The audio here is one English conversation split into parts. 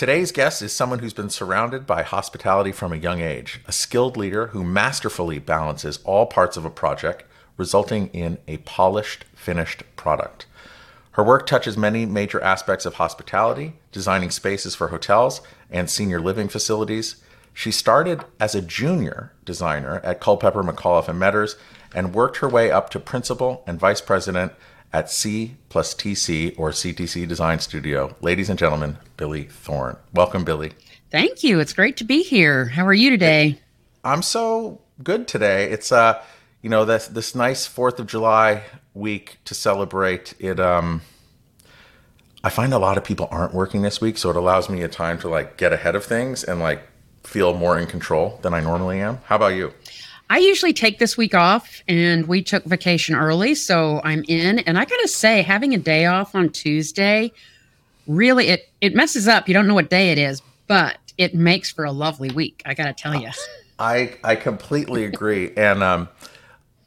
Today's guest is someone who's been surrounded by hospitality from a young age, a skilled leader who masterfully balances all parts of a project, resulting in a polished, finished product. Her work touches many major aspects of hospitality, designing spaces for hotels and senior living facilities. She started as a junior designer at Culpepper, McAuliffe, and Meaders and worked her way up to principal and vice president at C plus TC or CTC Design Studio. Ladies and gentlemen, Billie Thorne. Welcome, Billie. Thank you. It's great to be here. How are you today? I'm so good today. It's uh, you know, this this nice Fourth of July week to celebrate. It um, I find a lot of people aren't working this week, so it allows me a time to like get ahead of things and like feel more in control than I normally am. How about you? I usually take this week off and we took vacation early, so I'm in. And I gotta say, having a day off on Tuesday really it it messes up. You don't know what day it is, but it makes for a lovely week. I gotta tell you. I I completely agree. and um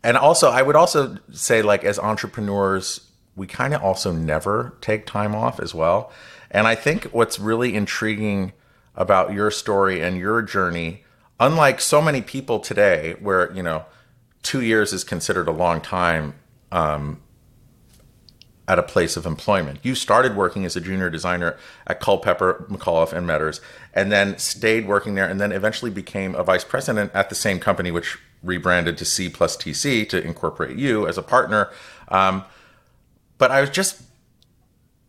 and also I would also say like as entrepreneurs, we kind of also never take time off as well. And I think what's really intriguing about your story and your journey unlike so many people today, where you know, two years is considered a long time um, at a place of employment. You started working as a junior designer at Culpepper, McAuliffe, and Meaders, and then stayed working there, and then eventually became a vice president at the same company, which rebranded to C plus TC to incorporate you as a partner. Um, but I was just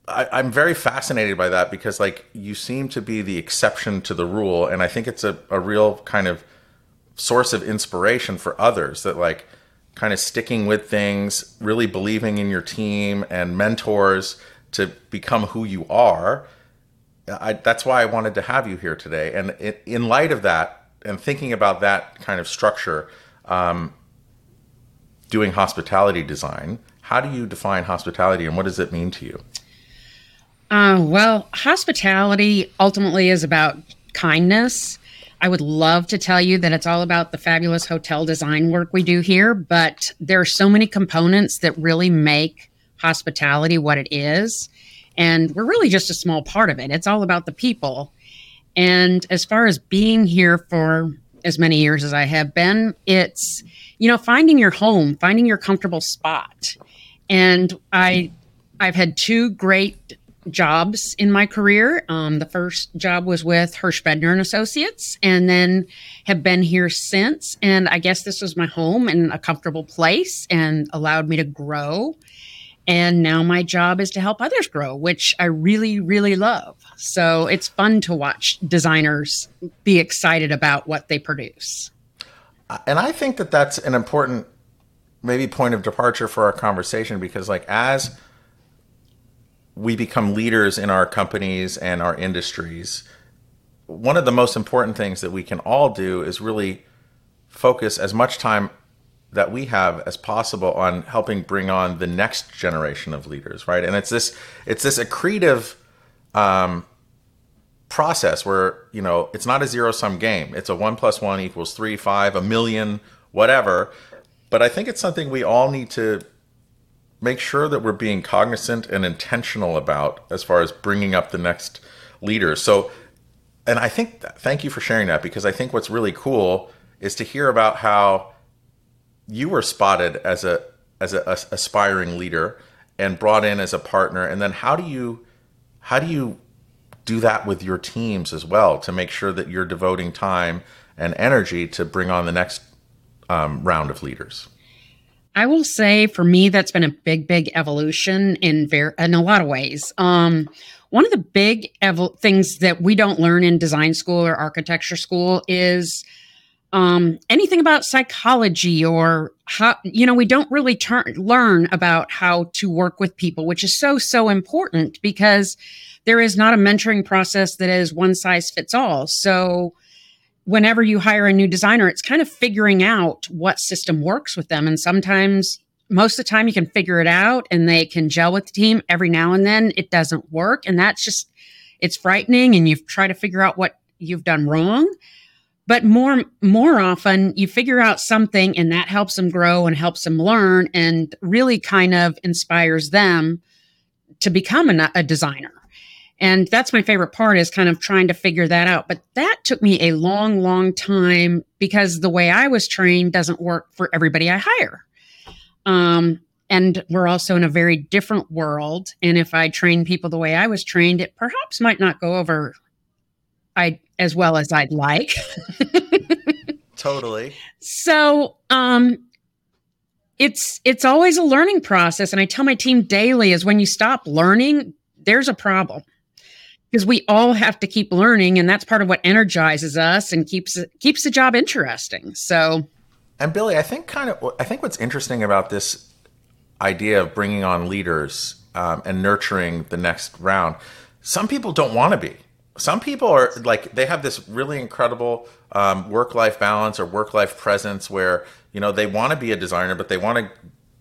I, am very fascinated by that because like you seem to be the exception to the rule, and I think it's a, a real kind of source of inspiration for others that like kind of sticking with things, really believing in your team and mentors to become who you are. I, that's why I wanted to have you here today. And it, in light of that, and thinking about that kind of structure, um, doing hospitality design, how do you define hospitality and what does it mean to you? Uh, well, hospitality ultimately is about kindness. I would love to tell you that it's all about the fabulous hotel design work we do here, but there are so many components that really make hospitality what it is. And we're really just a small part of it. It's all about the people. And as far as being here for as many years as I have been, it's, you know, finding your home, finding your comfortable spot. And I I've had two great jobs in my career. Um, the first job was with Hirsch Bedner and Associates, and then have been here since. And I guess this was my home and a comfortable place, and allowed me to grow. And now my job is to help others grow, which I really, really love. So it's fun to watch designers be excited about what they produce. And I think that that's an important, maybe point of departure for our conversation because, like, as we become leaders in our companies and our industries, one of the most important things that we can all do is really focus as much time that we have as possible on helping bring on the next generation of leaders, right? And it's this it's this accretive um, process where you know it's not a zero sum game. It's a one plus one equals three, five, a million, whatever. But I think it's something we all need to make sure that we're being cognizant and intentional about as far as bringing up the next leaders. So, and I think that, thank you for sharing that because I think what's really cool is to hear about how you were spotted as a as a, a aspiring leader and brought in as a partner, and then how do you how do you do that with your teams as well to make sure that you're devoting time and energy to bring on the next um, round of leaders? I will say for me, that's been a big, big evolution in ver- in a lot of ways. Um, one of the big evo- things that we don't learn in design school or architecture school is um, anything about psychology or how you know we don't really learn about how to work with people, which is so so important because there is not a mentoring process that is one size fits all. So whenever you hire a new designer, it's kind of figuring out what system works with them. And sometimes, most of the time, you can figure it out and they can gel with the team. Every now and then, it doesn't work. And that's just, it's frightening. And you try to figure out what you've done wrong. But more, more often, you figure out something and that helps them grow and helps them learn and really kind of inspires them to become a, a designer. And that's my favorite part is kind of trying to figure that out. But that took me a long, long time because the way I was trained doesn't work for everybody I hire. Um, and we're also in a very different world. And if I train people the way I was trained, it perhaps might not go over I as well as I'd like. totally. So, um, it's it's always a learning process and i tell my team daily is when you stop learning there's a problem because we all have to keep learning and that's part of what energizes us and keeps keeps the job interesting. So and Billie i think kind of i think what's interesting about this idea of bringing on leaders um, and nurturing the next round some people don't want to be. Some people are like they have this really incredible um, work-life balance or work-life presence where you know they want to be a designer but they want to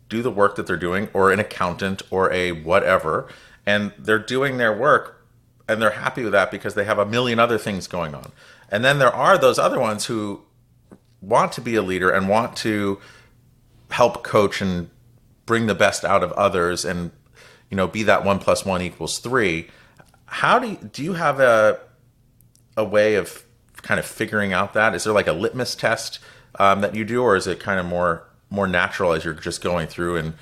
do the work that they're doing or an accountant or a whatever and they're doing their work and they're happy with that because they have a million other things going on and then there are those other ones who want to be a leader and want to help coach and bring the best out of others and you know be that one plus one equals three how do you, do you have a a way of kind of figuring out that? Is there like a litmus test um, that you do, or is it kind of more more natural as you're just going through and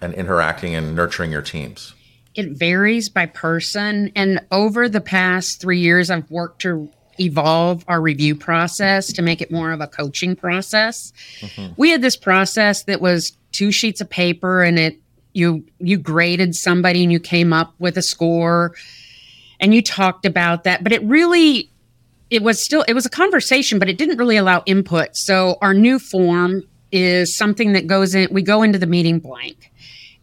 and interacting and nurturing your teams? It varies by person, and over the past three years, I've worked to evolve our review process to make it more of a coaching process. Mm-hmm. We had this process that was two sheets of paper, and it you you graded somebody and you came up with a score and you talked about that, but it really it was still it was a conversation, but it didn't really allow input. So our new form is something that goes in we go into the meeting blank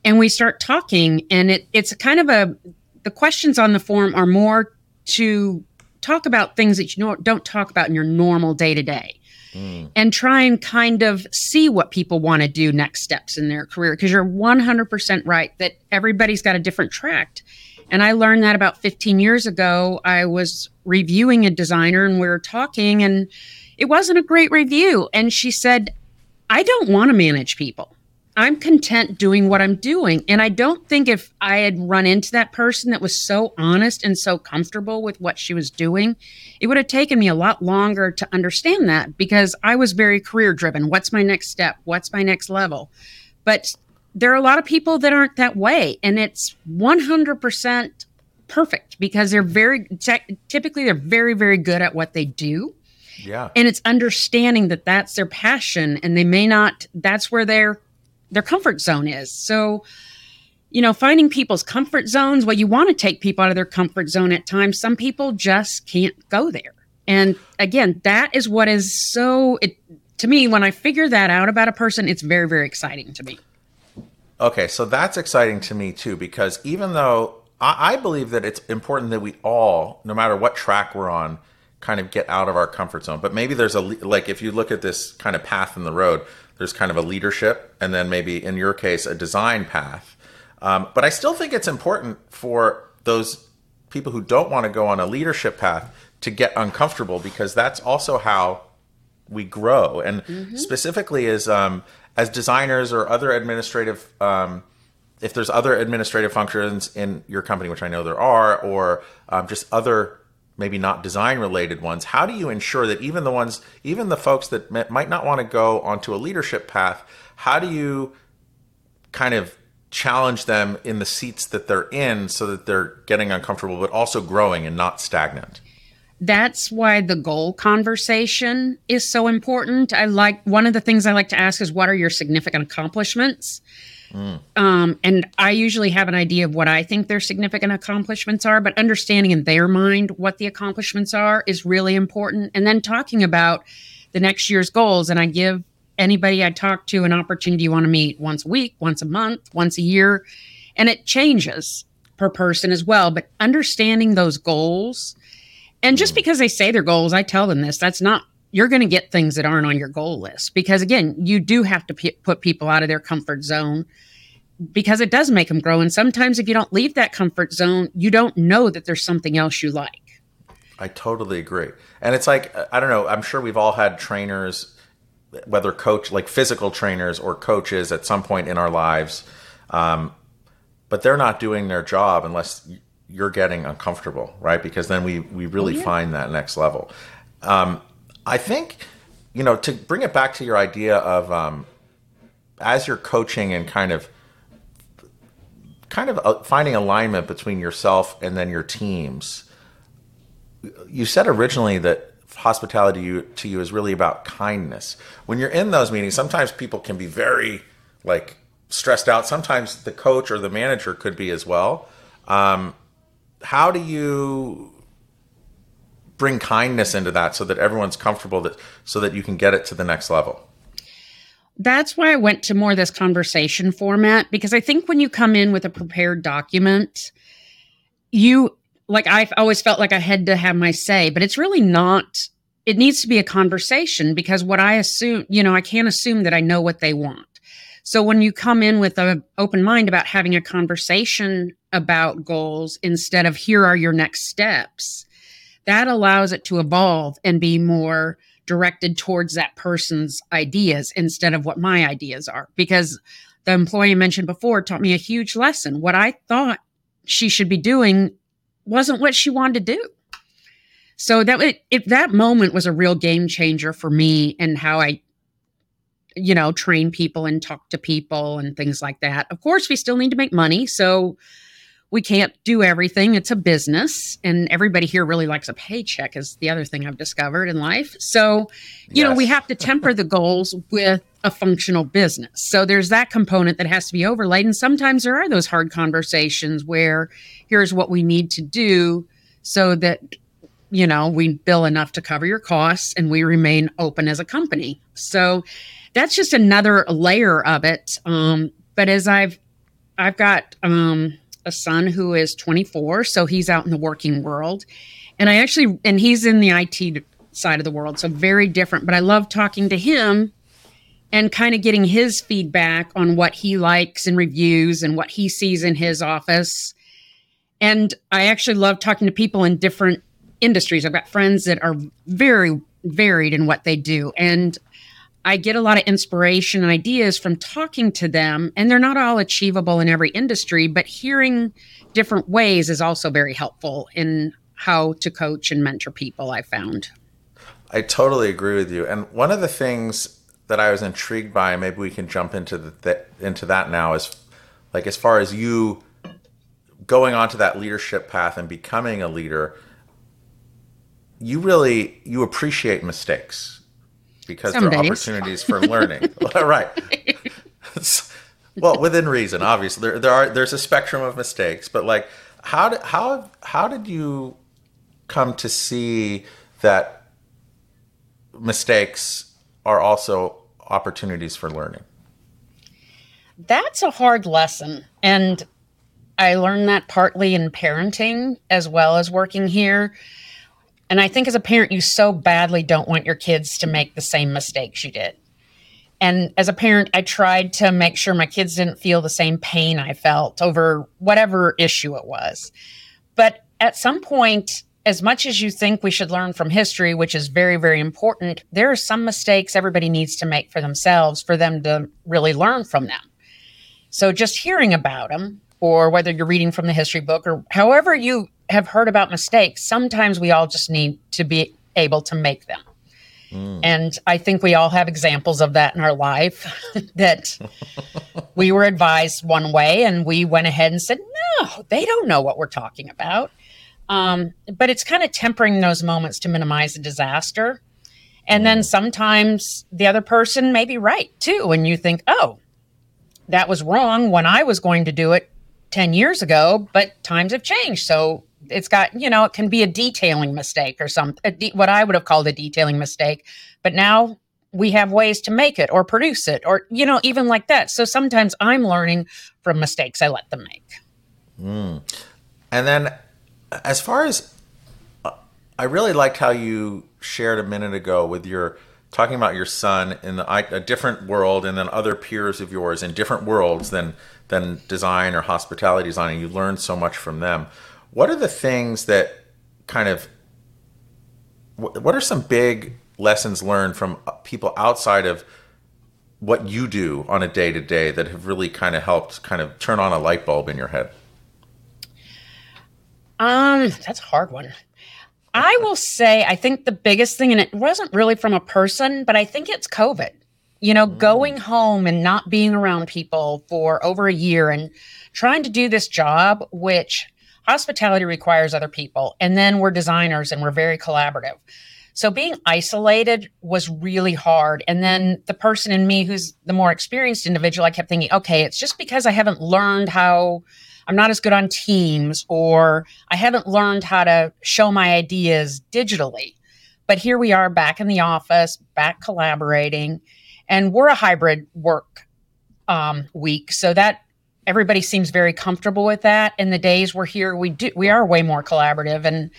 and we start talking and it it's kind of a the questions on the form are more to talk about things that you don't talk about in your normal day to day and try and kind of see what people want to do next steps in their career because you're 100% right that everybody's got a different track and I learned that about 15 years ago. I was reviewing a designer and we were talking, and it wasn't a great review. And she said, I don't want to manage people. I'm content doing what I'm doing. And I don't think if I had run into that person that was so honest and so comfortable with what she was doing, it would have taken me a lot longer to understand that because I was very career driven. What's my next step? What's my next level? But there are a lot of people that aren't that way and it's 100% perfect because they're very typically they're very very good at what they do yeah and it's understanding that that's their passion and they may not that's where their their comfort zone is. So you know finding people's comfort zones well you want to take people out of their comfort zone at times. Some people just can't go there. And again that is what is so it to me when i figure that out about a person it's very very exciting to me. Okay, so that's exciting to me too, because even though I, I, believe that it's important that we all, no matter what track we're on, kind of get out of our comfort zone. But maybe there's a, like, if you look at this kind of path in the road, there's kind of a leadership, and then maybe in your case, a design path. Um, but I still think it's important for those people who don't want to go on a leadership path to get uncomfortable because that's also how we grow. And mm-hmm. specifically, is um, as designers or other administrative um, if there's other administrative functions in your company which i know there are or um, just other maybe not design related ones how do you ensure that even the ones even the folks that might not want to go onto a leadership path how do you kind of challenge them in the seats that they're in so that they're getting uncomfortable but also growing and not stagnant that's why the goal conversation is so important. I like one of the things I like to ask is what are your significant accomplishments? Mm. Um, and I usually have an idea of what I think their significant accomplishments are, but understanding in their mind what the accomplishments are is really important. And then talking about the next year's goals. And I give anybody I talk to an opportunity you want to meet once a week, once a month, once a year. And it changes per person as well. But understanding those goals and just mm. because they say their goals, I tell them this. That's not you're going to get things that aren't on your goal list because again you do have to p- put people out of their comfort zone because it does make them grow and sometimes if you don't leave that comfort zone you don't know that there's something else you like. I totally agree. And it's like i don't know i'm sure we've all had trainers whether coach like physical trainers or coaches at some point in our lives um, but they're not doing their job unless you're getting uncomfortable right? Because then we we really oh, yeah. find that next level. Um, I think, you know, to bring it back to your idea of um, as you're coaching and kind of kind of uh, finding alignment between yourself and then your teams. You said originally that hospitality to you, to you is really about kindness. When you're in those meetings, sometimes people can be very like stressed out. Sometimes the coach or the manager could be as well. Um, how do you bring kindness into that so that everyone's comfortable that so that you can get it to the next level. That's why i went to more this conversation format because i think when you come in with a prepared document you like i've always felt like i had to have my say but it's really not it needs to be a conversation because what i assume you know i can't assume that i know what they want. So when you come in with an open mind about having a conversation about goals instead of here are your next steps that allows it to evolve and be more directed towards that person's ideas instead of what my ideas are. Because the employee mentioned before taught me a huge lesson. What I thought she should be doing wasn't what she wanted to do. So that it, it, that moment was a real game changer for me and how I you know train people and talk to people and things like that. Of course, we still need to make money, so we can't do everything. It's a business, and everybody here really likes a paycheck, is the other thing I've discovered in life. So, you yes. know, we have to temper the goals with a functional business. So there's that component that has to be overlaid. And sometimes there are those hard conversations where here's what we need to do so that, you know, we bill enough to cover your costs and we remain open as a company. So that's just another layer of it. Um, but as I've I've got um, a son who is 24, so he's out in the working world. And I actually, and he's in the IT side of the world, so very different. But I love talking to him and kind of getting his feedback on what he likes and reviews and what he sees in his office. And I actually love talking to people in different industries. I've got friends that are very varied in what they do. And I get a lot of inspiration and ideas from talking to them, and they're not all achievable in every industry, but hearing different ways is also very helpful in how to coach and mentor people, I found. I totally agree with you. And one of the things that I was intrigued by, maybe we can jump into the, into that now, is like as far as you going onto that leadership path and becoming a leader, you really you appreciate mistakes because Some there are days. opportunities for learning. right. well, within reason, obviously. There, there are there's a spectrum of mistakes, but like how did how how did you come to see that mistakes are also opportunities for learning? That's a hard lesson. And I learned that partly in parenting as well as working here. And I think as a parent, you so badly don't want your kids to make the same mistakes you did. And as a parent, I tried to make sure my kids didn't feel the same pain I felt over whatever issue it was. But at some point, as much as you think we should learn from history, which is very, very important, there are some mistakes everybody needs to make for themselves for them to really learn from them. So just hearing about them, or whether you're reading from the history book, or however you have heard about mistakes, sometimes we all just need to be able to make them. Mm. And I think we all have examples of that in our life that we were advised one way and we went ahead and said, no, they don't know what we're talking about. Um, but it's kind of tempering those moments to minimize the disaster. And mm. then sometimes the other person may be right too. And you think, oh, that was wrong when I was going to do it 10 years ago, but times have changed. So it's got you know it can be a detailing mistake or something de- what i would have called a detailing mistake but now we have ways to make it or produce it or you know even like that. So sometimes i'm learning from mistakes i let them make. Mm. and then as far as uh, i really liked how you shared a minute ago with your talking about your son in the, a different world and then other peers of yours in different worlds than than design or hospitality design and you learned so much from them what are the things that kind of what are some big lessons learned from people outside of what you do on a day to day that have really kind of helped kind of turn on a light bulb in your head um that's a hard one I will say, I think the biggest thing, and it wasn't really from a person, but I think it's COVID. You know, mm. going home and not being around people for over a year and trying to do this job, which hospitality requires other people. And then we're designers and we're very collaborative. So being isolated was really hard. And then the person in me who's the more experienced individual, I kept thinking, okay, it's just because I haven't learned how I'm not as good on Teams or I haven't learned how to show my ideas digitally. But here we are back in the office, back collaborating, and we're a hybrid work um, week. So that everybody seems very comfortable with that. And the days we're here, we do we are way more collaborative. And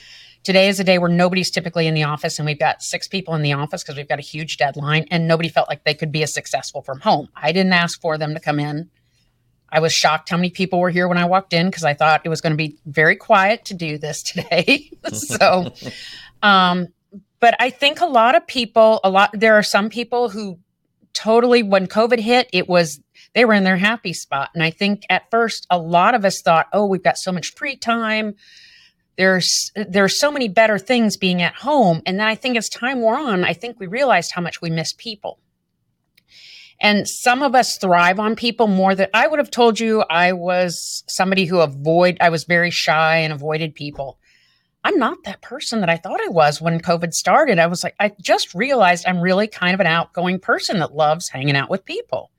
today is a day where nobody's typically in the office, and we've got six people in the office because we've got a huge deadline, and nobody felt like they could be as successful from home. I didn't ask for them to come in. I was shocked how many people were here when I walked in because I thought it was going to be very quiet to do this today. so, um, but I think a lot of people, a lot, there are some people who totally, when COVID hit, it was, they were in their happy spot. And I think at first, a lot of us thought, oh, we've got so much free time. There's, there's so many better things being at home. And then I think as time wore on, I think we realized how much we miss people and some of us thrive on people more than I would have told you I was somebody who avoid I was very shy and avoided people. I'm not that person that I thought I was when COVID started. I was like I just realized I'm really kind of an outgoing person that loves hanging out with people.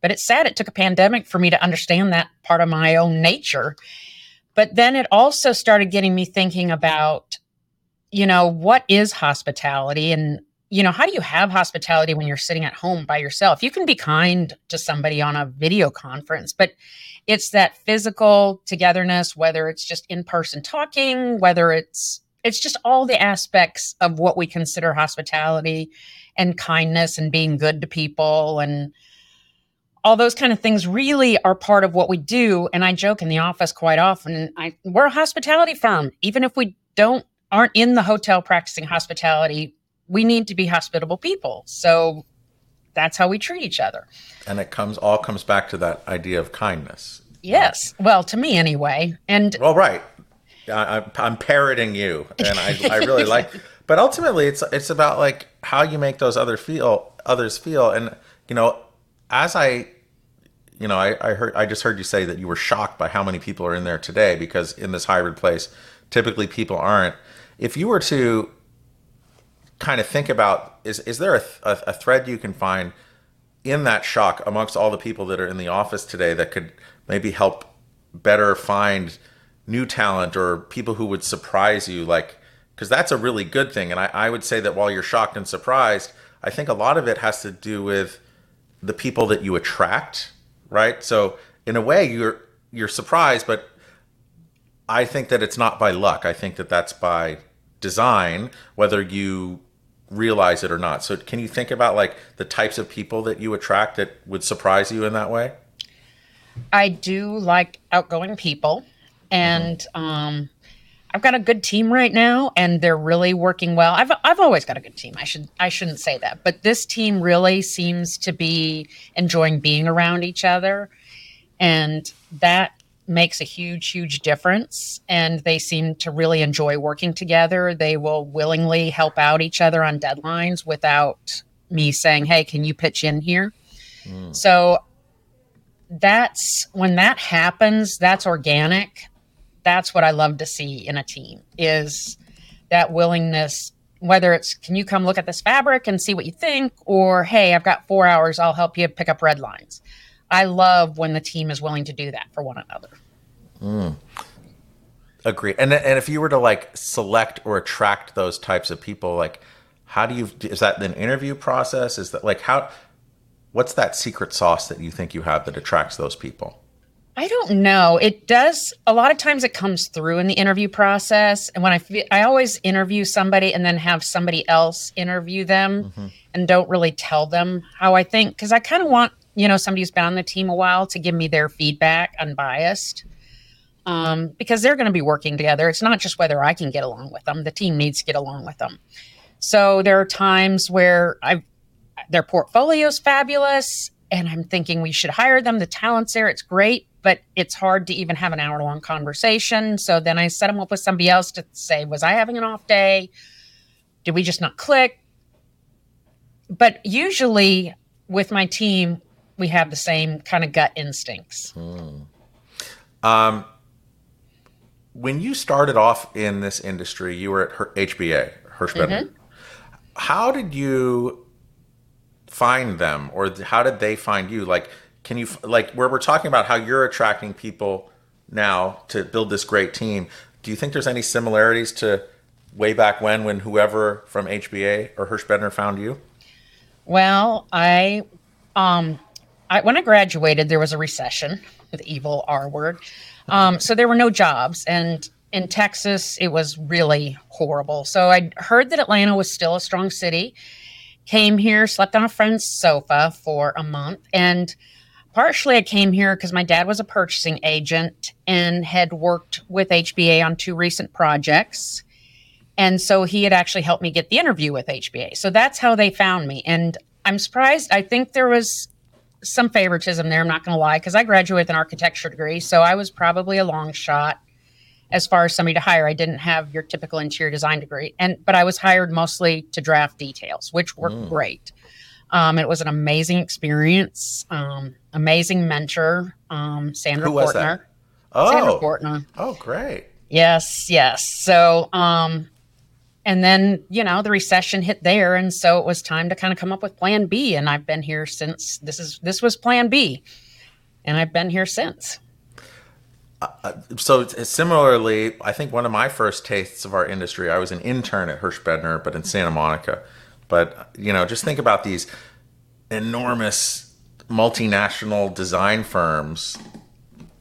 But it's sad it took a pandemic for me to understand that part of my own nature. But then it also started getting me thinking about you know what is hospitality and you know, how do you have hospitality when you're sitting at home by yourself? You can be kind to somebody on a video conference, but it's that physical togetherness, whether it's just in person talking, whether it's it's just all the aspects of what we consider hospitality and kindness and being good to people and all those kind of things really are part of what we do and i joke in the office quite often I, we're a hospitality firm even if we don't aren't in the hotel practicing hospitality we need to be hospitable people. So that's how we treat each other. And it comes all comes back to that idea of kindness. Yes. Well, to me anyway. And well, right. I, am parroting you, and I, I really like. But ultimately, it's it's about like how you make those other feel others feel, and you know, as I, you know, I, I heard I just heard you say that you were shocked by how many people are in there today because in this hybrid place, typically people aren't. If you were to kind of think about is is there a, a, a, thread you can find in that shock amongst all the people that are in the office today that could maybe help better find new talent or people who would surprise you like because that's a really good thing and I, I would say that while you're shocked and surprised i think a lot of it has to do with the people that you attract right so in a way you're you're surprised but i think that it's not by luck i think that that's by design whether you realize it or not. So can you think about like the types of people that you attract that would surprise you in that way? I do like outgoing people and mm-hmm. um I've got a good team right now and they're really working well. I've I've always got a good team. I should I shouldn't say that, but this team really seems to be enjoying being around each other and that makes a huge, huge difference. And they seem to really enjoy working together. They will willingly help out each other on deadlines without me saying, hey, can you pitch in here? Mm. So that's when that happens, that's organic. That's what I love to see in a team is that willingness whether it's can you come look at this fabric and see what you think or hey i've got four hours i'll help you pick up red lines I love when the team is willing to do that for one another. Mm. Agree. And and if you were to like select or attract those types of people, like how do you is that an interview process? Is that like how what's that secret sauce that you think you have that attracts those people? I don't know. It does a lot of times it comes through in the interview process. And when I feel, I always interview somebody and then have somebody else interview them mm-hmm. and don't really tell them how I think because I kind of want, you know, somebody who's been on the team a while to give me their feedback unbiased. Um, because they're going to be working together. It's not just whether I can get along with them, the team needs to get along with them. So there are times where I their portfolio's fabulous and I'm thinking we should hire them. The talent's there, it's great but it's hard to even have an hour long conversation. So then I set them up with somebody else to say, was I having an off day? Did we just not click? But usually with my team, we have the same kind of gut instincts. Hmm. Um, when you started off in this industry, you were at HBA, Hirsch Bedner. Mm-hmm. How did you find them, or how did they find you? Like, can you like where we're talking about how you're attracting people now to build this great team? Do you think there's any similarities to way back when when whoever from HBA or Hirsch Bedner found you? Well, I um I, when I graduated, there was a recession, the evil R word. Um, so there were no jobs, and in Texas, it was really horrible. So I heard that Atlanta was still a strong city. Came here, slept on a friend's sofa for a month, and partially I came here because my dad was a purchasing agent and had worked with HBA on two recent projects. And so he had actually helped me get the interview with HBA. So that's how they found me. And I'm surprised. I think there was some favoritism there. I'm not going to lie, because I graduated with an architecture degree. So I was probably a long shot as far as somebody to hire. I didn't have your typical interior design degree. And, but I was hired mostly to draft details, which worked mm. great. Um, it was an amazing experience. Um, amazing mentor, um, Sandra Who was That? Oh, Sandra Portner. Oh, great. Yes, yes. So, um, and then you know the recession hit there, and so it was time to kind of come up with Plan B. And I've been here since. This is this was Plan B, and I've been here since. Uh, uh so similarly, I think one of my first tastes of our industry, I was an intern at Hirsch Bedner, but in Santa Monica. But you know, just think about these enormous multinational design firms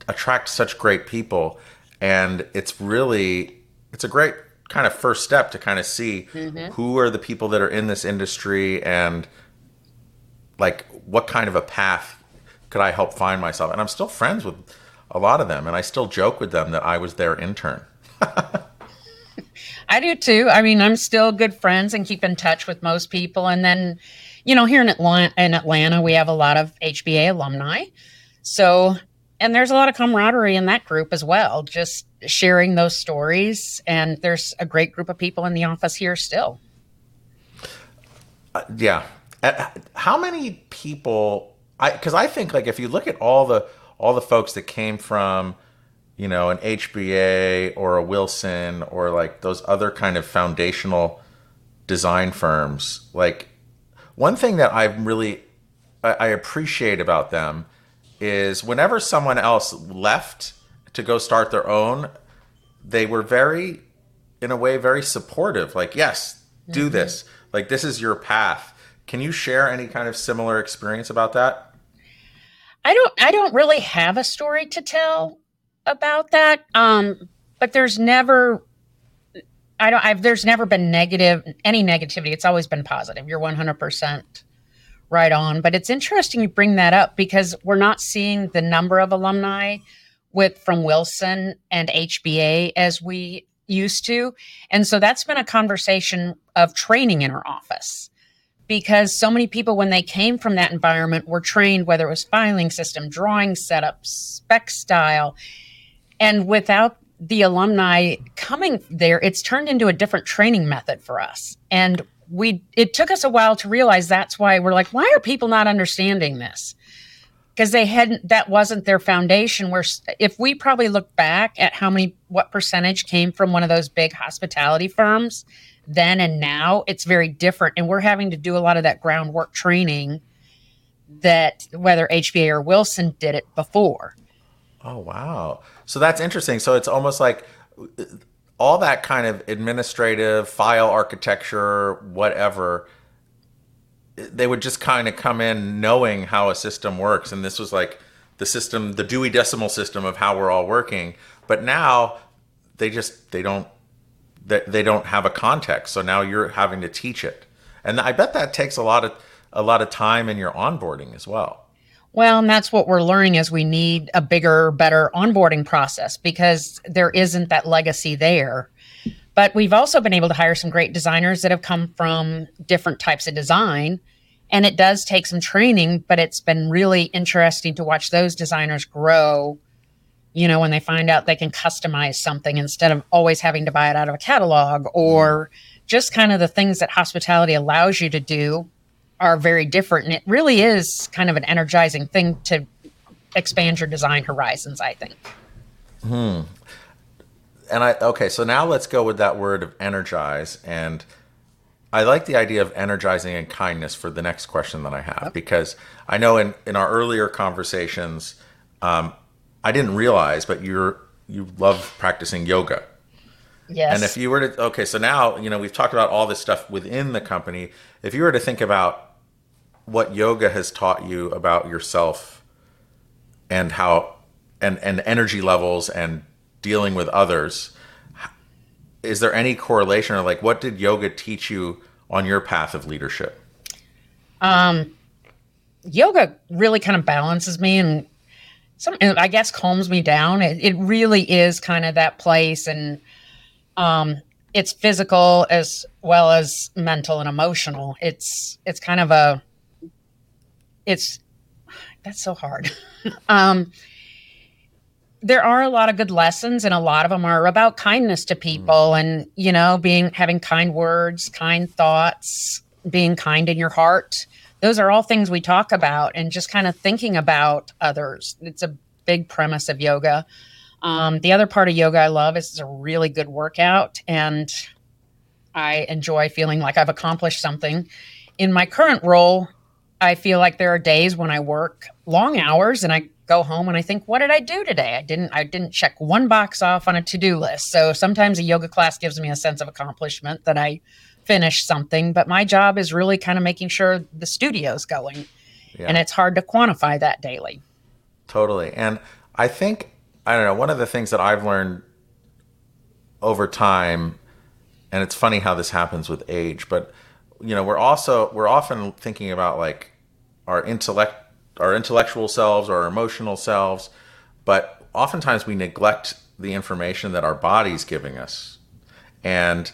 attract such great people and it's really it's a great kind of first step to kind of see mm-hmm. who are the people that are in this industry and like what kind of a path could I help find myself and I'm still friends with a lot of them and I still joke with them that I was their intern I do too. I mean, I'm still good friends and keep in touch with most people. And then, you know, here in Atlanta, in Atlanta, we have a lot of HBA alumni. So, and there's a lot of camaraderie in that group as well, just sharing those stories. And there's a great group of people in the office here still. Uh, yeah. Uh, how many people? I because I think like if you look at all the all the folks that came from you know, an HBA or a Wilson or like those other kind of foundational design firms. Like one thing that I'm really I appreciate about them is whenever someone else left to go start their own, they were very, in a way, very supportive. Like, yes, do mm-hmm. this. Like, this is your path. Can you share any kind of similar experience about that? I don't. I don't really have a story to tell about that. Um, but there's never I don't I've there's never been negative any negativity. It's always been positive. You're 100% right on. But it's interesting you bring that up because we're not seeing the number of alumni with from Wilson and HBA as we used to. And so that's been a conversation of training in our office because so many people when they came from that environment were trained whether it was filing system, drawing setup, spec style and without the alumni coming there, it's turned into a different training method for us. And we it took us a while to realize that's why we're like, why are people not understanding this? Because they hadn't that wasn't their foundation. Where if we probably look back at how many what percentage came from one of those big hospitality firms then and now, it's very different. And we're having to do a lot of that groundwork training that whether HBA or Wilson did it before. Oh wow. So that's interesting. So it's almost like uh, all that kind of administrative file architecture, whatever, they would just kind of come in knowing how a system works. And this was like the system, the Dewey Decimal System of how we're all working. But now they just they don't they, they don't have a context. So now you're having to teach it, and I bet that takes a lot of a lot of time in your onboarding as well. Well, and that's what we're learning is we need a bigger, better onboarding process because there isn't that legacy there. But we've also been able to hire some great designers that have come from different types of design. And it does take some training, but it's been really interesting to watch those designers grow. You know, when they find out they can customize something instead of always having to buy it out of a catalog or mm-hmm. just kind of the things that hospitality allows you to do are very different. And it really is kind of an energizing thing to expand your design horizons, I think. Hmm. And I, okay, so now let's go with that word of energize. And I like the idea of energizing and kindness for the next question that I have, because I know in, in our earlier conversations, um, I didn't realize, but you're, you love practicing yoga. Yes. And if you were to, okay, so now, you know, we've talked about all this stuff within the company. If you were to think about what yoga has taught you about yourself and how and and energy levels and dealing with others is there any correlation or like what did yoga teach you on your path of leadership? Um yoga really kind of balances me and some i guess calms me down. It, it really is kind of that place and um it's physical as well as mental and emotional. It's it's kind of a it's that's so hard. um, there are a lot of good lessons, and a lot of them are about kindness to people, mm. and you know, being having kind words, kind thoughts, being kind in your heart. Those are all things we talk about, and just kind of thinking about others. It's a big premise of yoga. Um, the other part of yoga I love is it's a really good workout, and I enjoy feeling like I've accomplished something. In my current role, I feel like there are days when I work long hours and I go home and I think, what did I do today? I didn't I didn't check one box off on a to-do list. So sometimes a yoga class gives me a sense of accomplishment that I finished something, but my job is really kind of making sure the studio's going. Yeah. And it's hard to quantify that daily. Totally. And I think I don't know, one of the things that I've learned over time and it's funny how this happens with age, but you know we're also we're often thinking about like our intellect our intellectual selves our emotional selves but oftentimes we neglect the information that our body's giving us. And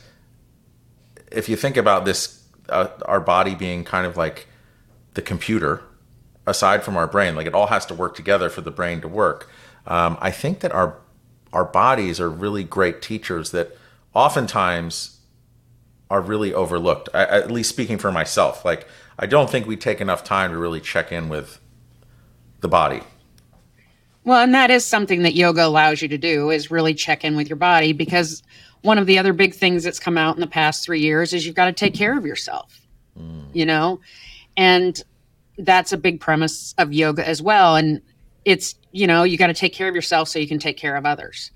if you think about this uh, our body being kind of like the computer aside from our brain like it all has to work together for the brain to work. Um, i think that our our bodies are really great teachers that oftentimes are really overlooked. I, at least speaking for myself, like I don't think we take enough time to really check in with the body. Well, and that is something that yoga allows you to do is really check in with your body because one of the other big things that's come out in the past 3 years is you've got to take care of yourself. Mm. You know? And that's a big premise of yoga as well and it's, you know, you got to take care of yourself so you can take care of others.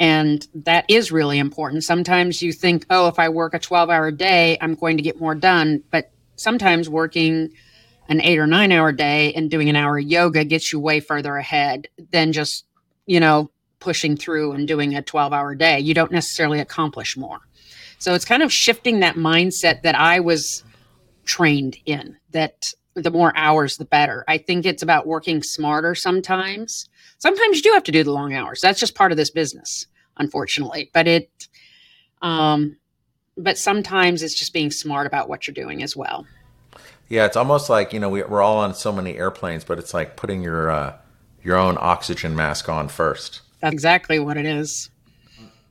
And that is really important. Sometimes you think, oh, if I work a 12 hour day, I'm going to get more done. But sometimes working an eight or nine hour day and doing an hour of yoga gets you way further ahead than just, you know, pushing through and doing a 12 hour day. You don't necessarily accomplish more. So it's kind of shifting that mindset that I was trained in that the more hours, the better. I think it's about working smarter sometimes sometimes you do have to do the long hours. That's just part of this business, unfortunately. But it, um, but sometimes it's just being smart about what you're doing as well. Yeah, it's almost like you know we, are all on so many airplanes, but it's like putting your uh, your own oxygen mask on first. That's exactly what it is.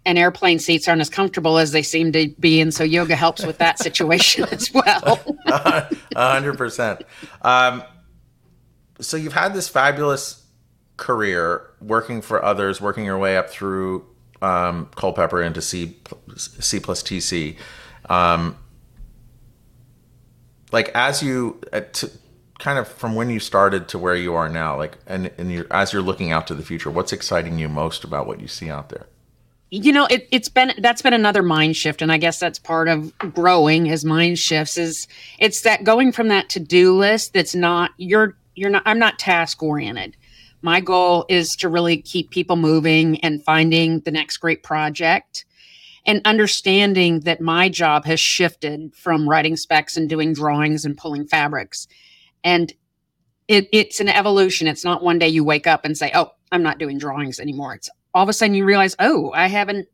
And airplane seats aren't as comfortable as they seem to be, and so yoga helps with that situation as well. A hundred percent. Um, so you've had this fabulous career working for others, working your way up through um, Culpepper into C C plus TC. Um, like as you uh, to, kind of from when you started to where you are now, like and and you're, as you're looking out to the future, what's exciting you most about what you see out there? You know, it, it's been that's been another mind shift, and I guess that's part of growing as mind shifts. Is it's that going from that to do list that's not you're you're not I'm not task oriented My goal is to really keep people moving and finding the next great project and understanding that my job has shifted from writing specs and doing drawings and pulling fabrics. And it, it's an evolution. It's not one day you wake up and say, oh, I'm not doing drawings anymore. It's all of a sudden you realize, oh, I haven't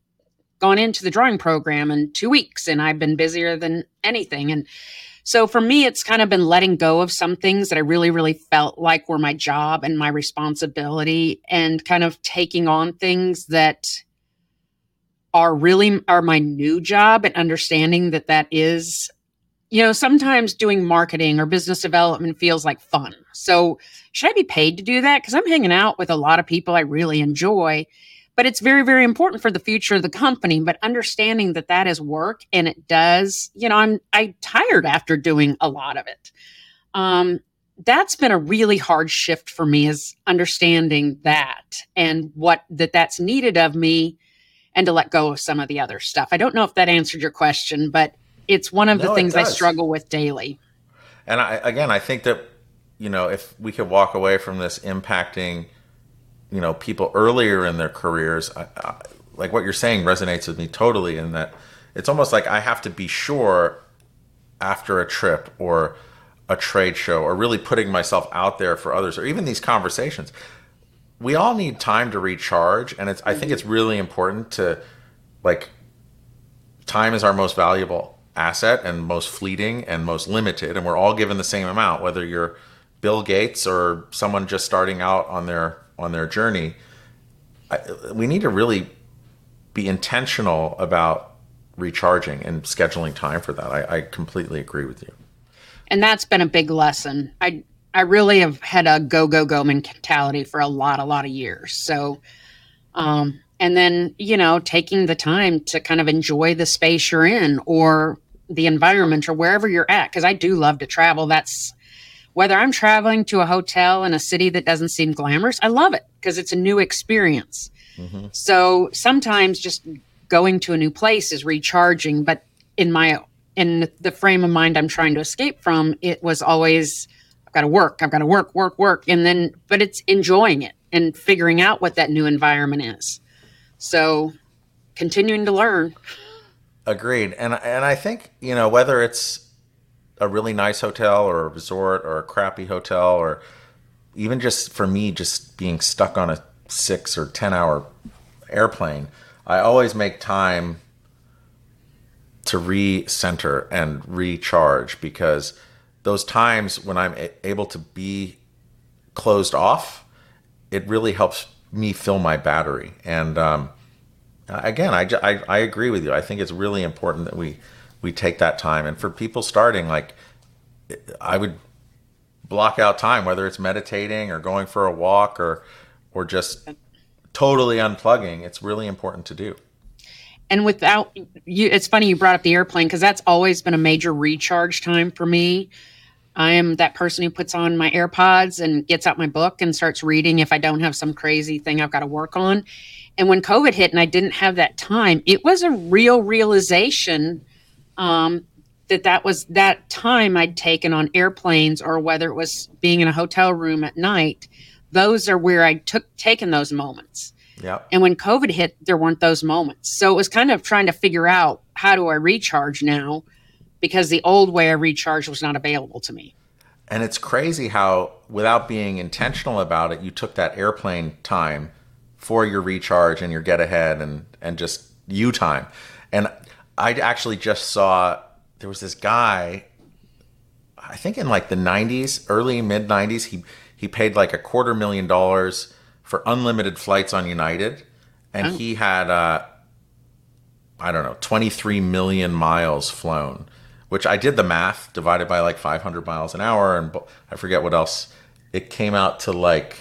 gone into the drawing program in two weeks and I've been busier than anything. And so for me, it's kind of been letting go of some things that I really, really felt like were my job and my responsibility and kind of taking on things that are really are my new job and understanding that that is you know sometimes doing marketing or business development feels like fun. So should i be paid to do that? Because i'm hanging out with a lot of people i really enjoy but it's very very important for the future of the company but understanding that that is work and it does you know i'm i tired after doing a lot of it um that's been a really hard shift for me is understanding that and what that that's needed of me and to let go of some of the other stuff. I don't know if that answered your question, but it's one of no, the things I struggle with daily. And I, again, I think that, you know, if we could walk away from this impacting, you know, people earlier in their careers, I, I, like what you're saying resonates with me totally in that it's almost like I have to be sure after a trip or a trade show or really putting myself out there for others or even these conversations. We all need time to recharge and it's i think mm-hmm. it's really important to like time is our most valuable asset and most fleeting and most limited and we're all given the same amount whether you're bill gates or someone just starting out on their on their journey I, we need to really be intentional about recharging and scheduling time for that I, I completely agree with you and that's been a big lesson i I really have had a go go go mentality for a lot a lot of years. So um and then, you know, taking the time to kind of enjoy the space you're in or the environment or wherever you're at cuz I do love to travel. That's whether I'm traveling to a hotel in a city that doesn't seem glamorous, I love it because it's a new experience. Mm-hmm. So sometimes just going to a new place is recharging, but in my in the frame of mind I'm trying to escape from, it was always I've got to work, I've got to work, work, work. And then, but it's enjoying it and figuring out what that new environment is. So continuing to learn. Agreed. And, and I think, you know, whether it's a really nice hotel or a resort or a crappy hotel or even just for me, just being stuck on a six or 10 hour airplane, I always make time to recenter and recharge because those times when I'm able to be closed off, it really helps me fill my battery. And um, again, I, I, I agree with you. I think it's really important that we we take that time. And for people starting, like I would block out time, whether it's meditating or going for a walk or or just totally unplugging. It's really important to do. And without you, it's funny you brought up the airplane because that's always been a major recharge time for me I am that person who puts on my AirPods and gets out my book and starts reading if I don't have some crazy thing I've got to work on. And when COVID hit and I didn't have that time, it was a real realization um, that that was that time I'd taken on airplanes or whether it was being in a hotel room at night. Those are where I took taken those moments. Yeah. And when COVID hit, there weren't those moments. So it was kind of trying to figure out how do I recharge now because the old way I recharge was not available to me. And it's crazy how, without being intentional about it, you took that airplane time for your recharge and your get ahead and, and just you time. And I actually just saw there was this guy, I think in like the 90s, early mid 90s, he, he paid like a quarter million dollars for unlimited flights on United. And oh. he had, uh, I don't know, 23 million miles flown which I did the math divided by like 500 miles an hour, and I forget what else. It came out to like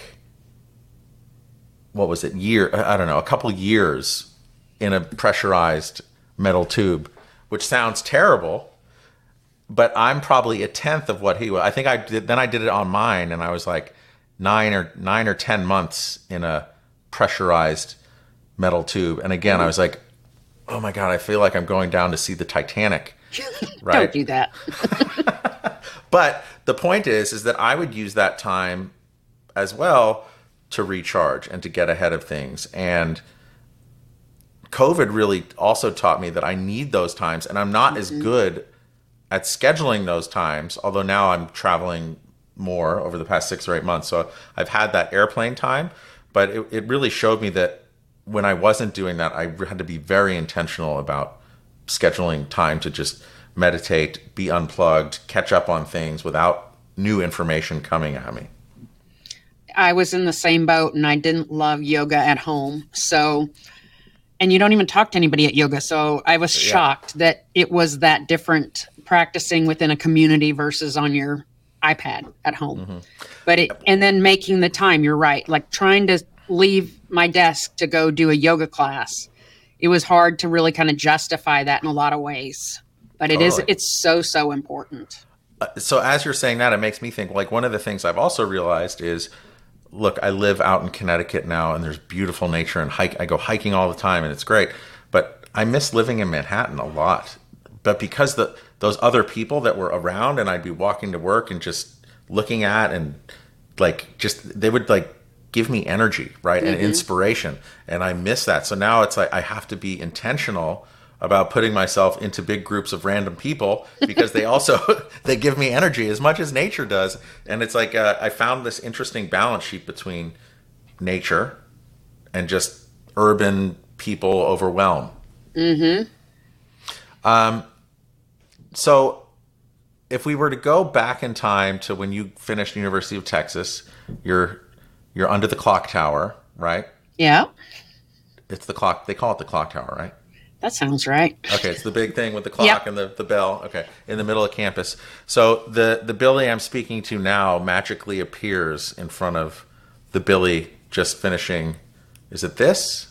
what was it year? I don't know, a couple years in a pressurized metal tube, which sounds terrible, but I'm probably a tenth of what he was. I think I did. Then I did it on mine, and I was like nine or nine or ten months in a pressurized metal tube. And again, I was like, oh my god, I feel like I'm going down to see the Titanic right? Don't do that. but the point is, is that I would use that time as well to recharge and to get ahead of things. And COVID really also taught me that I need those times, and I'm not as mm-hmm. good at scheduling those times. Although now I'm traveling more over the past six or eight months, so I've had that airplane time. But it, it really showed me that when I wasn't doing that, I had to be very intentional about scheduling time to just meditate, be unplugged, catch up on things without new information coming at me. I was in the same boat and I didn't love yoga at home. So, and you don't even talk to anybody at yoga. So I was Yeah. shocked that it was that different practicing within a community versus on your iPad at home. Mm-hmm. But it, and then making the time, you're right. Like trying to leave my desk to go do a yoga class. It was hard to really kind of justify that in a lot of ways. But it is, Totally. it's so, so important. Uh, so as you're saying that, it makes me think like one of the things I've also realized is, look, I live out in Connecticut now, and there's beautiful nature and hike. I go hiking all the time, and it's great. But I miss living in Manhattan a lot. But because the those other people that were around, and I'd be walking to work and just looking at and like just they would like give me energy, right, and mm-hmm. inspiration, and I miss that. So now it's like I have to be intentional about putting myself into big groups of random people because they also they give me energy as much as nature does. And it's like uh, i found this interesting balance sheet between nature and just urban people overwhelm. Mm-hmm. um, so if we were to go back in time to when you finished university of texas you're you're under the clock tower right? Yeah, it's the clock they call it the clock tower right that sounds right. Okay, it's the big thing with the clock Yep. and the, the bell. Okay, in the middle of campus. So the the Billie I'm speaking to now magically appears in front of the Billie just finishing. Is it this?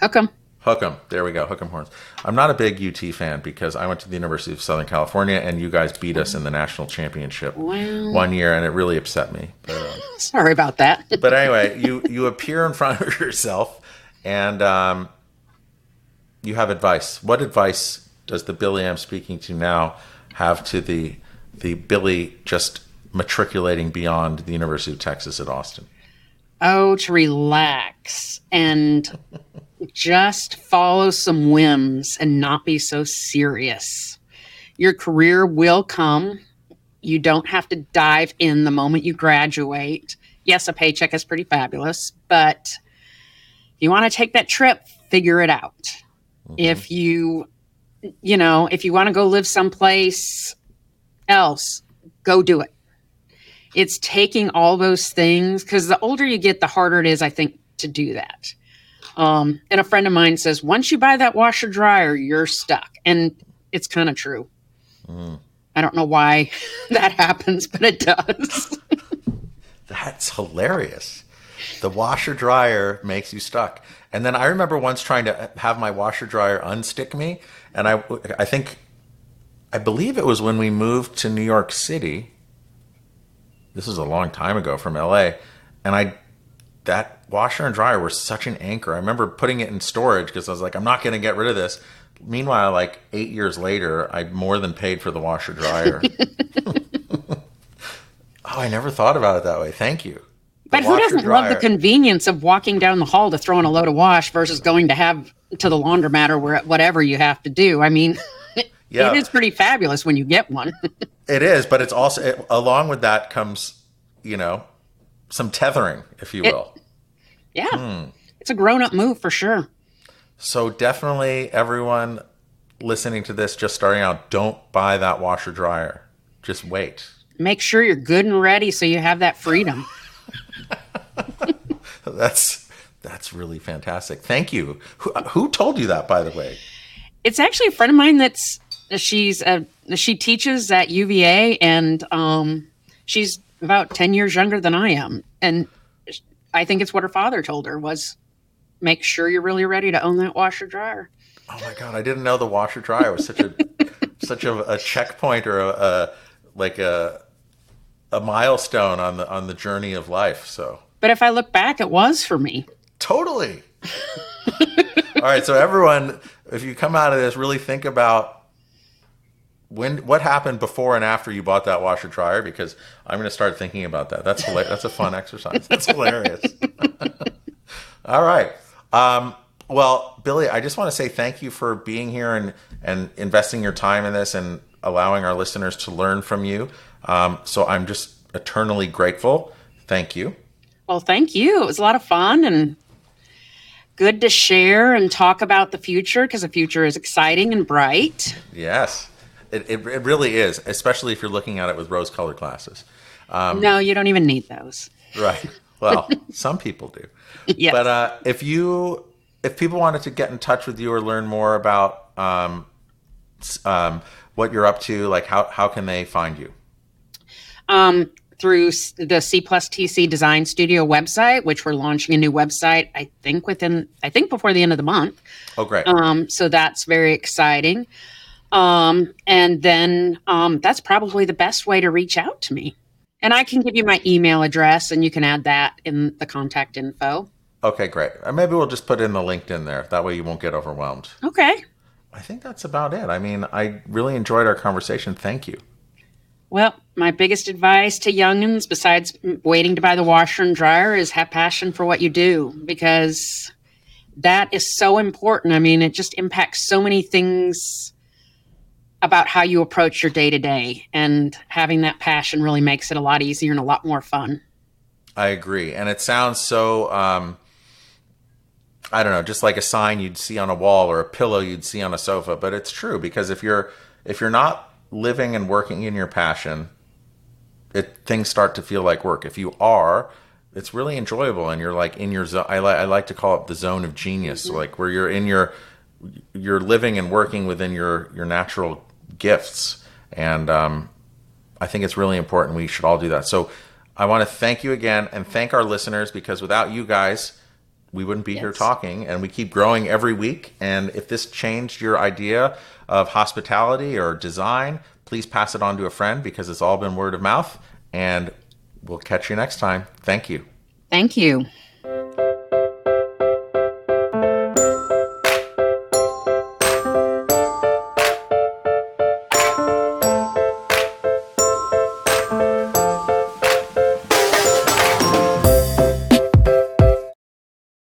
How come? Hook 'em. There we go. Hook 'em horns. I'm not a big UT fan because I went to the University of Southern California and you guys beat us in the national championship Wow. one year and it really upset me. But, uh, Sorry about that. but anyway, you you appear in front of yourself, and um, you have advice. What advice does the Billie I'm speaking to now have to the the Billie just matriculating beyond the University of Texas at Austin? Oh, to relax and just follow some whims and not be so serious. Your career will come. You don't have to dive in the moment you graduate. Yes, a paycheck is pretty fabulous, but if you want to take that trip, figure it out. If you, you know, if you want to go live someplace else, go do it it's taking all those things because the older you get, the harder it is, I think, to do that. Um, and a friend of mine says, once you buy that washer dryer, you're stuck. And it's kind of true. I don't know why that happens, but it does. That's hilarious. The washer dryer makes you stuck. And then I remember once trying to have my washer dryer unstick me, and I I think I believe it was when we moved to New York City. This was a long time ago from LA, and I that washer and dryer were such an anchor. I remember putting it in storage because I was like, I'm not going to get rid of this. Meanwhile, like eight years later, I more than paid for the washer dryer. oh, I never thought about it that way. Thank you. But who doesn't love the convenience of walking down the hall to throw in a load of wash versus going to have to the laundromat or where, whatever you have to do? I mean, Yeah. it is pretty fabulous when you get one. It is, but it's also it, along with that comes, you know, some tethering, if you It- will. yeah. Hmm. It's a grown up move for sure. So definitely, everyone listening to this, just starting out, don't buy that washer dryer. Just wait. Make sure you're good and ready so you have that freedom. That's that's really fantastic. Thank you. Who, who told you that, by the way? it's actually a friend of mine that's she's uh she teaches at UVA and um she's about 10 years younger than I am and I think it's what her father told her was make sure you're really ready to own that washer dryer. Oh my god, I didn't know the washer dryer was such a such a, a checkpoint or a, a like a a milestone on the on the journey of life. So But if I look back it was for me. Totally. All right, so everyone, if you come out of this, really think about when what happened before and after you bought that washer dryer because I'm going to start thinking about that. That's hila- that's a fun exercise. That's hilarious. All right. Um, well, Billie, I just want to say thank you for being here and, and investing your time in this and allowing our listeners to learn from you. Um, so I'm just eternally grateful. Thank you. Well, thank you. It was a lot of fun and good to share and talk about the future because the future is exciting and bright. Yes, it, it, it really is, especially if you're looking at it with rose colored glasses. Um, no, you don't even need those. Right. Well, some people do. Yes. But uh, if you if people wanted to get in touch with you or learn more about um, um, what you're up to, like how how can they find you? Um, through the C plus TC Design Studio website, which we're launching a new website. I think within I think before the end of the month. Oh, great! Um, so that's very exciting. Um, and then um, that's probably the best way to reach out to me. And I can give you my email address, and you can add that in the contact info. Okay, great. Uh, maybe we'll just put in the LinkedIn there. That way you won't get overwhelmed. Okay. I think that's about it. I mean, I really enjoyed our conversation. Thank you. Well, my biggest advice to youngins, besides waiting to buy the washer and dryer, is have passion for what you do because that is so important. I mean, it just impacts so many things about how you approach your day to day. And having that passion really makes it a lot easier and a lot more fun. I agree. And it sounds so um, I don't know, just like a sign you'd see on a wall or a pillow you'd see on a sofa. But it's true because if you're if you're not living and working in your passion, it things start to feel like work. If you are, it's really enjoyable and you're like in your zone. I, li- I like to call it the zone of genius, mm-hmm. like where you're in your you're living and working within your your natural gifts. And um, I think it's really important. We should all do that. So I want to thank you again and thank our listeners because without you guys we wouldn't be yes. here talking and we keep growing every week and if this changed your idea of hospitality or design please pass it on to a friend because it's all been word of mouth and we'll catch you next time. Thank you. Thank you